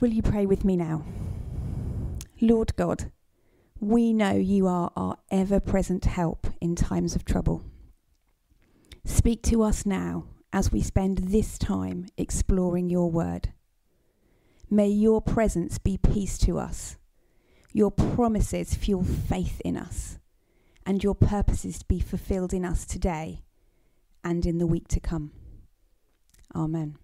Will you pray with me now? Lord God, we know you are our ever present help in times of trouble. Speak to us now as we spend this time exploring your word. May your presence be peace to us, your promises fuel faith in us, and your purposes be fulfilled in us today and in the week to come. Amen.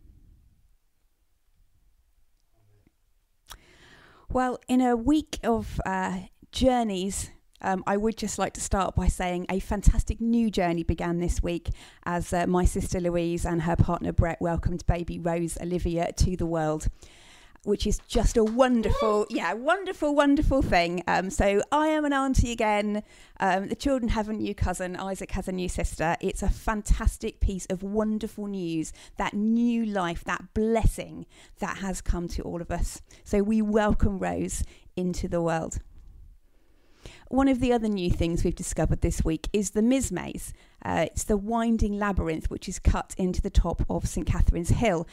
Well, in a week of uh, journeys, um, I would just like to start by saying a fantastic new journey began this week as uh, my sister Louise and her partner Brett welcomed baby Rose Olivia to the world which is just a wonderful, yeah, wonderful, wonderful thing. Um, so I am an auntie again. Um, the children have a new cousin. Isaac has a new sister. It's a fantastic piece of wonderful news. That new life, that blessing that has come to all of us. So we welcome Rose into the world. One of the other new things we've discovered this week is the Mizmaze. Uh, it's the winding labyrinth which is cut into the top of St Catherine's Hill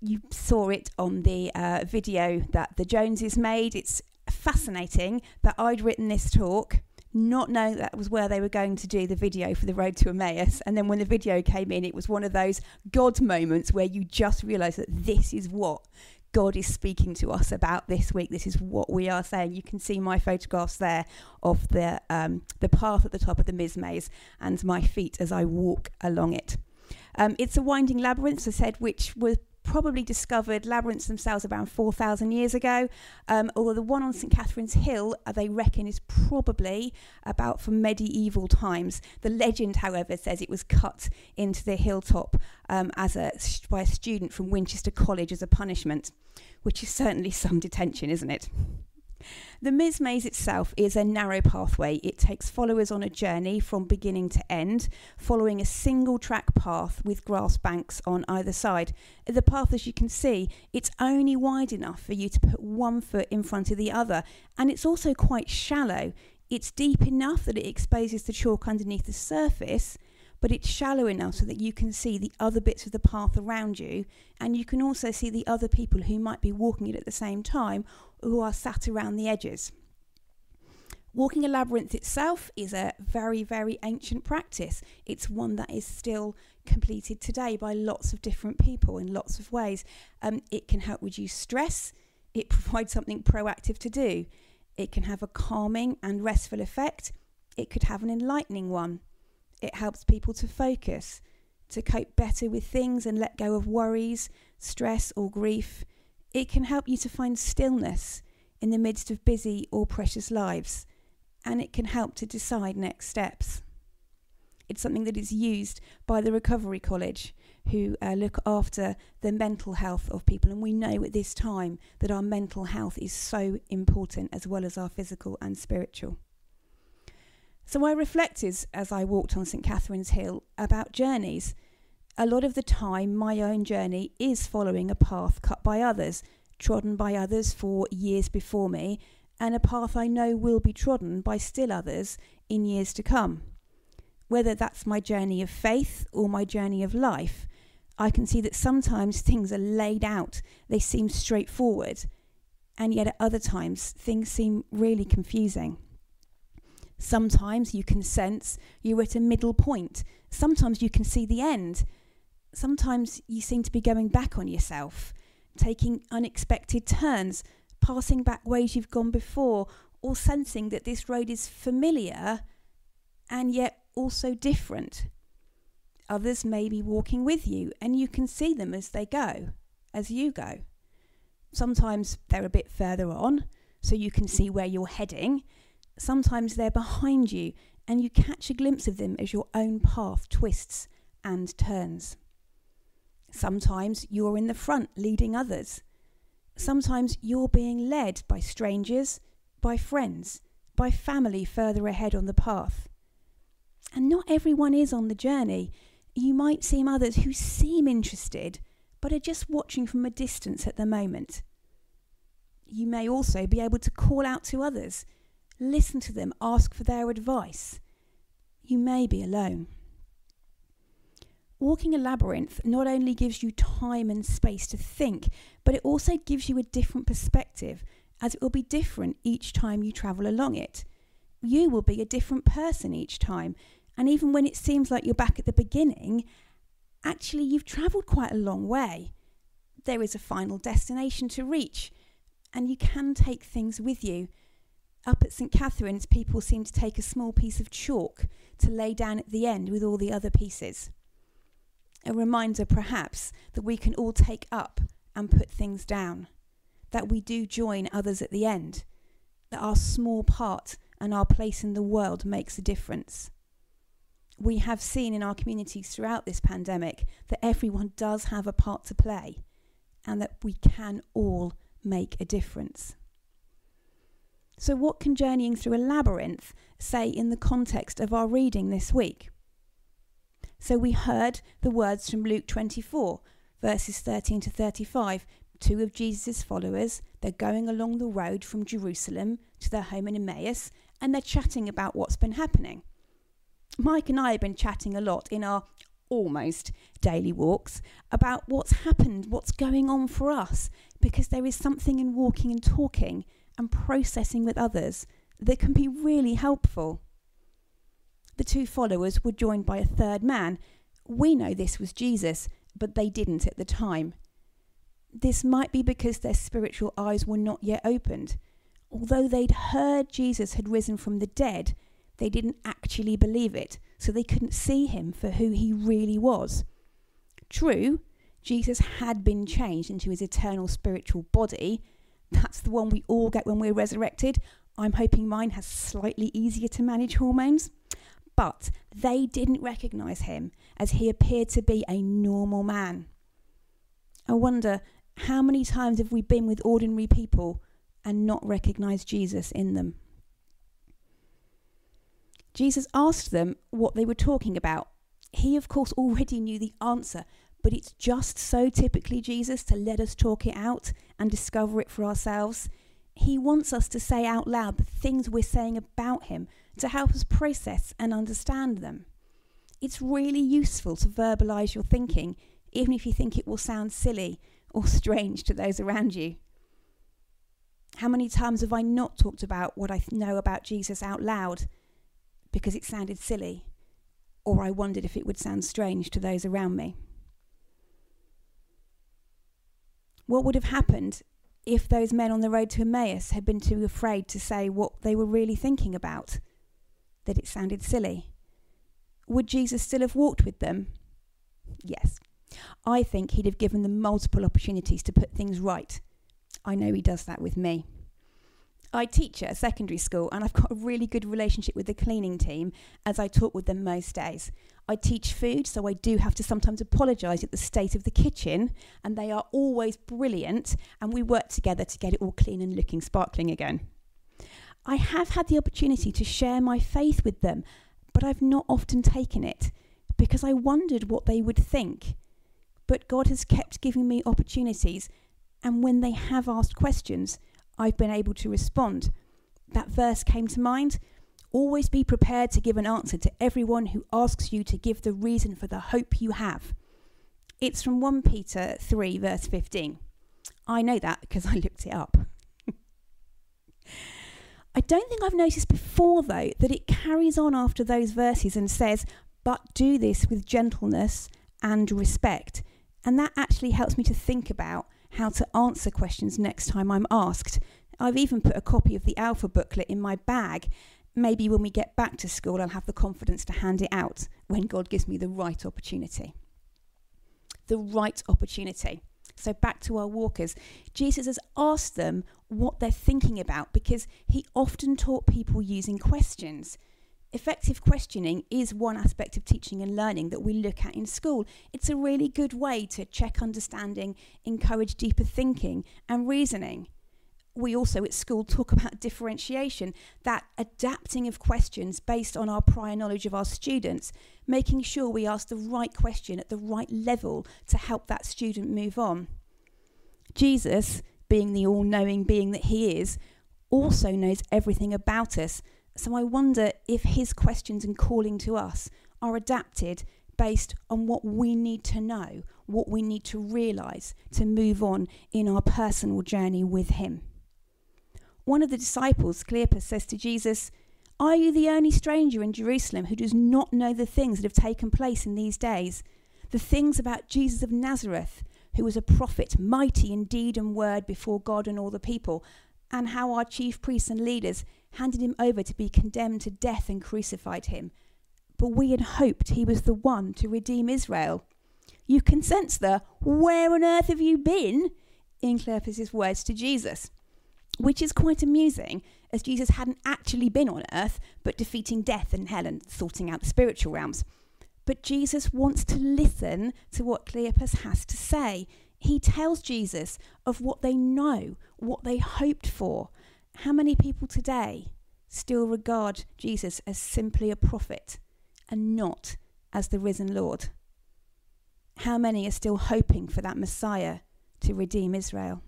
you saw it on the uh, video that the Joneses made. It's fascinating that I'd written this talk, not knowing that was where they were going to do the video for the Road to Emmaus. And then when the video came in, it was one of those God moments where you just realise that this is what God is speaking to us about this week. This is what we are saying. You can see my photographs there of the um, the path at the top of the Mizmaze and my feet as I walk along it. Um, it's a winding labyrinth, as I said, which was probably discovered labyrinths themselves around 4,000 years ago. Um, although the one on St Catherine's Hill, uh, they reckon, is probably about from medieval times. The legend, however, says it was cut into the hilltop um, as a, by a student from Winchester College as a punishment, which is certainly some detention, isn't it? The Miz Maze itself is a narrow pathway. It takes followers on a journey from beginning to end, following a single track path with grass banks on either side. The path, as you can see, it's only wide enough for you to put one foot in front of the other, and it's also quite shallow. It's deep enough that it exposes the chalk underneath the surface, but it's shallow enough so that you can see the other bits of the path around you, and you can also see the other people who might be walking it at the same time who are sat around the edges. Walking a labyrinth itself is a very, very ancient practice. It's one that is still completed today by lots of different people in lots of ways. Um, it can help reduce stress, it provides something proactive to do, it can have a calming and restful effect, it could have an enlightening one. It helps people to focus, to cope better with things and let go of worries, stress, or grief. It can help you to find stillness in the midst of busy or precious lives, and it can help to decide next steps. It's something that is used by the Recovery College, who uh, look after the mental health of people. And we know at this time that our mental health is so important as well as our physical and spiritual. So I reflected as I walked on St Catherine's Hill about journeys a lot of the time, my own journey is following a path cut by others, trodden by others for years before me, and a path I know will be trodden by still others in years to come. Whether that's my journey of faith or my journey of life, I can see that sometimes things are laid out, they seem straightforward, and yet at other times things seem really confusing. Sometimes you can sense you're at a middle point, sometimes you can see the end sometimes you seem to be going back on yourself, taking unexpected turns, passing back ways you've gone before, or sensing that this road is familiar and yet also different. Others may be walking with you, and you can see them as they go, as you go. Sometimes they're a bit further on, so you can see where you're heading. Sometimes they're behind you, and you catch a glimpse of them as your own path twists and turns. Sometimes you're in the front leading others. Sometimes you're being led by strangers, by friends, by family further ahead on the path. And not everyone is on the journey. You might see others who seem interested, but are just watching from a distance at the moment. You may also be able to call out to others, listen to them, ask for their advice. You may be alone. Walking a labyrinth not only gives you time and space to think, but it also gives you a different perspective, as it will be different each time you travel along it. You will be a different person each time, and even when it seems like you're back at the beginning, actually you've travelled quite a long way. There is a final destination to reach, and you can take things with you. Up at St Catherine's, people seem to take a small piece of chalk to lay down at the end with all the other pieces. A reminder, perhaps, that we can all take up and put things down, that we do join others at the end, that our small part and our place in the world makes a difference. We have seen in our communities throughout this pandemic that everyone does have a part to play and that we can all make a difference. So, what can journeying through a labyrinth say in the context of our reading this week? So, we heard the words from Luke 24, verses 13 to 35. Two of Jesus' followers, they're going along the road from Jerusalem to their home in Emmaus, and they're chatting about what's been happening. Mike and I have been chatting a lot in our almost daily walks about what's happened, what's going on for us, because there is something in walking and talking and processing with others that can be really helpful. The two followers were joined by a third man. We know this was Jesus, but they didn't at the time. This might be because their spiritual eyes were not yet opened. Although they'd heard Jesus had risen from the dead, they didn't actually believe it, so they couldn't see him for who he really was. True, Jesus had been changed into his eternal spiritual body, that's the one we all get when we're resurrected. I'm hoping mine has slightly easier to manage hormones. But they didn't recognize him as he appeared to be a normal man. I wonder how many times have we been with ordinary people and not recognized Jesus in them? Jesus asked them what they were talking about. He, of course, already knew the answer, but it's just so typically Jesus to let us talk it out and discover it for ourselves. He wants us to say out loud the things we're saying about Him to help us process and understand them. It's really useful to verbalize your thinking, even if you think it will sound silly or strange to those around you. How many times have I not talked about what I know about Jesus out loud because it sounded silly, or I wondered if it would sound strange to those around me? What would have happened if those men on the road to Emmaus had been too afraid to say what they were really thinking about? That it sounded silly. Would Jesus still have walked with them? Yes. I think he'd have given them multiple opportunities to put things right. I know he does that with me. I teach at a secondary school and I've got a really good relationship with the cleaning team as I talk with them most days. I teach food, so I do have to sometimes apologise at the state of the kitchen, and they are always brilliant, and we work together to get it all clean and looking sparkling again. I have had the opportunity to share my faith with them, but I've not often taken it because I wondered what they would think. But God has kept giving me opportunities, and when they have asked questions, I've been able to respond. That verse came to mind. Always be prepared to give an answer to everyone who asks you to give the reason for the hope you have. It's from 1 Peter 3, verse 15. I know that because I looked it up. I don't think I've noticed before, though, that it carries on after those verses and says, But do this with gentleness and respect. And that actually helps me to think about how to answer questions next time I'm asked. I've even put a copy of the Alpha booklet in my bag. Maybe when we get back to school, I'll have the confidence to hand it out when God gives me the right opportunity. The right opportunity. So, back to our walkers. Jesus has asked them what they're thinking about because he often taught people using questions. Effective questioning is one aspect of teaching and learning that we look at in school. It's a really good way to check understanding, encourage deeper thinking and reasoning. We also at school talk about differentiation, that adapting of questions based on our prior knowledge of our students, making sure we ask the right question at the right level to help that student move on. Jesus, being the all knowing being that he is, also knows everything about us so I wonder if his questions and calling to us are adapted based on what we need to know, what we need to realize to move on in our personal journey with Him. One of the disciples, Cleopas, says to Jesus, Are you the only stranger in Jerusalem who does not know the things that have taken place in these days? The things about Jesus of Nazareth, who was a prophet, mighty in deed and word before God and all the people, and how our chief priests and leaders handed him over to be condemned to death and crucified him but we had hoped he was the one to redeem Israel. You can sense the where on earth have you been in Cleopas's words to Jesus, which is quite amusing as Jesus hadn't actually been on earth but defeating death and hell and sorting out the spiritual realms. But Jesus wants to listen to what Cleopas has to say. He tells Jesus of what they know, what they hoped for. How many people today still regard Jesus as simply a prophet? and not as the risen Lord? How many are still hoping for that Messiah to redeem Israel?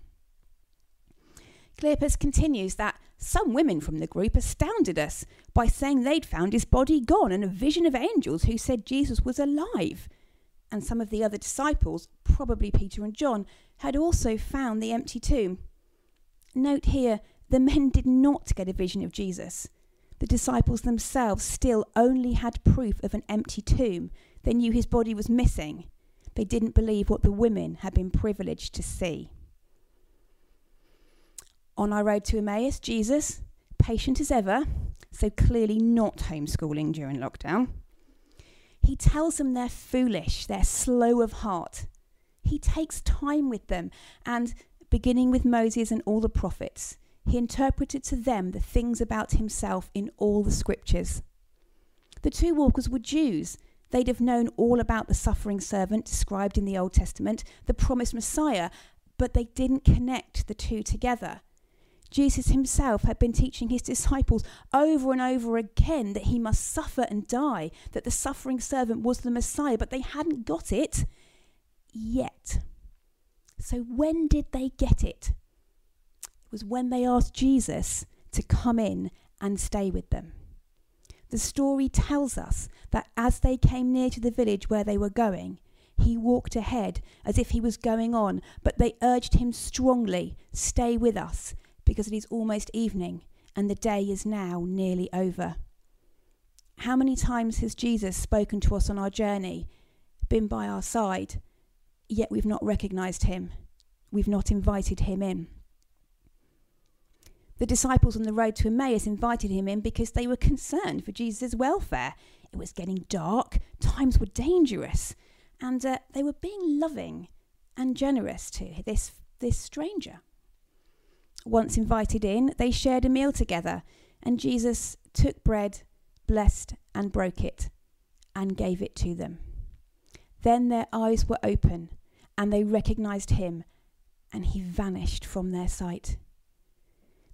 Cleopas continues that some women from the group astounded us by saying they'd found his body gone and a vision of angels who said Jesus was alive. And some of the other disciples, probably Peter and John, had also found the empty tomb. Note here, the men did not get a vision of Jesus. The disciples themselves still only had proof of an empty tomb. They knew his body was missing. They didn't believe what the women had been privileged to see. On our road to Emmaus, Jesus, patient as ever, so clearly not homeschooling during lockdown, he tells them they're foolish, they're slow of heart. He takes time with them, and beginning with Moses and all the prophets, he interpreted to them the things about himself in all the scriptures. The two walkers were Jews. They'd have known all about the suffering servant described in the Old Testament, the promised Messiah, but they didn't connect the two together. Jesus himself had been teaching his disciples over and over again that he must suffer and die, that the suffering servant was the Messiah, but they hadn't got it yet. So, when did they get it? Was when they asked Jesus to come in and stay with them. The story tells us that as they came near to the village where they were going, he walked ahead as if he was going on, but they urged him strongly, Stay with us, because it is almost evening and the day is now nearly over. How many times has Jesus spoken to us on our journey, been by our side, yet we've not recognized him? We've not invited him in. The disciples on the road to Emmaus invited him in because they were concerned for Jesus' welfare. It was getting dark, times were dangerous, and uh, they were being loving and generous to this, this stranger. Once invited in, they shared a meal together, and Jesus took bread, blessed, and broke it, and gave it to them. Then their eyes were open, and they recognized him, and he vanished from their sight.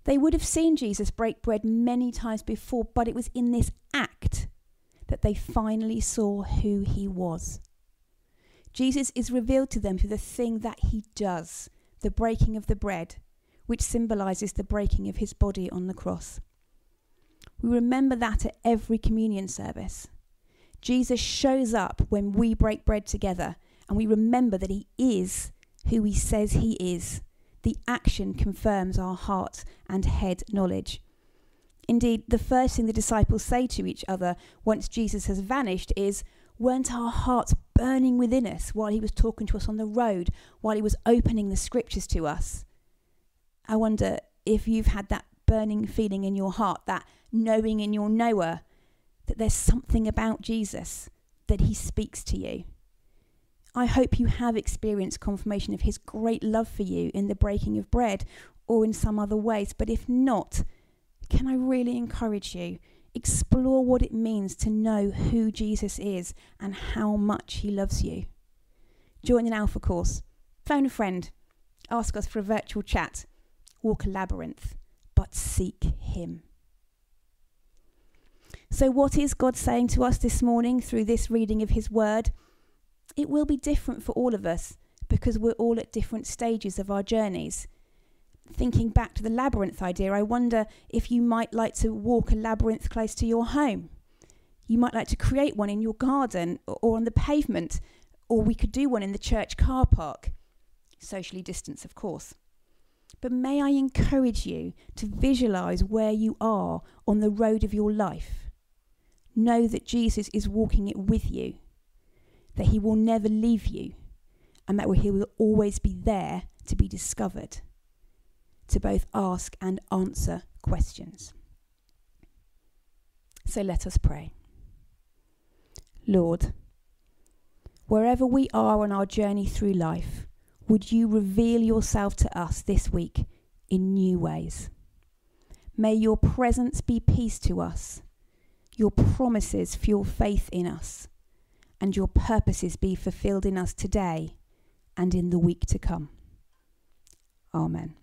They would have seen Jesus break bread many times before, but it was in this act that they finally saw who he was. Jesus is revealed to them through the thing that he does, the breaking of the bread, which symbolizes the breaking of his body on the cross. We remember that at every communion service. Jesus shows up when we break bread together, and we remember that he is who he says he is the action confirms our heart and head knowledge. Indeed, the first thing the disciples say to each other once Jesus has vanished is, Weren't our hearts burning within us while he was talking to us on the road, while he was opening the scriptures to us? I wonder if you've had that burning feeling in your heart, that knowing in your knower that there's something about Jesus that he speaks to you. I hope you have experienced confirmation of his great love for you in the breaking of bread or in some other ways. But if not, can I really encourage you? Explore what it means to know who Jesus is and how much he loves you. Join an Alpha course, phone a friend, ask us for a virtual chat, walk a labyrinth, but seek him. So, what is God saying to us this morning through this reading of his word? It will be different for all of us because we're all at different stages of our journeys. Thinking back to the labyrinth idea, I wonder if you might like to walk a labyrinth close to your home. You might like to create one in your garden or on the pavement, or we could do one in the church car park. Socially distanced, of course. But may I encourage you to visualize where you are on the road of your life. Know that Jesus is walking it with you, that he will never leave you, and that he will always be there to be discovered, to both ask and answer questions. So let us pray. Lord, wherever we are on our journey through life, would you reveal yourself to us this week in new ways? May your presence be peace to us, your promises fuel faith in us, and your purposes be fulfilled in us today and in the week to come. Amen.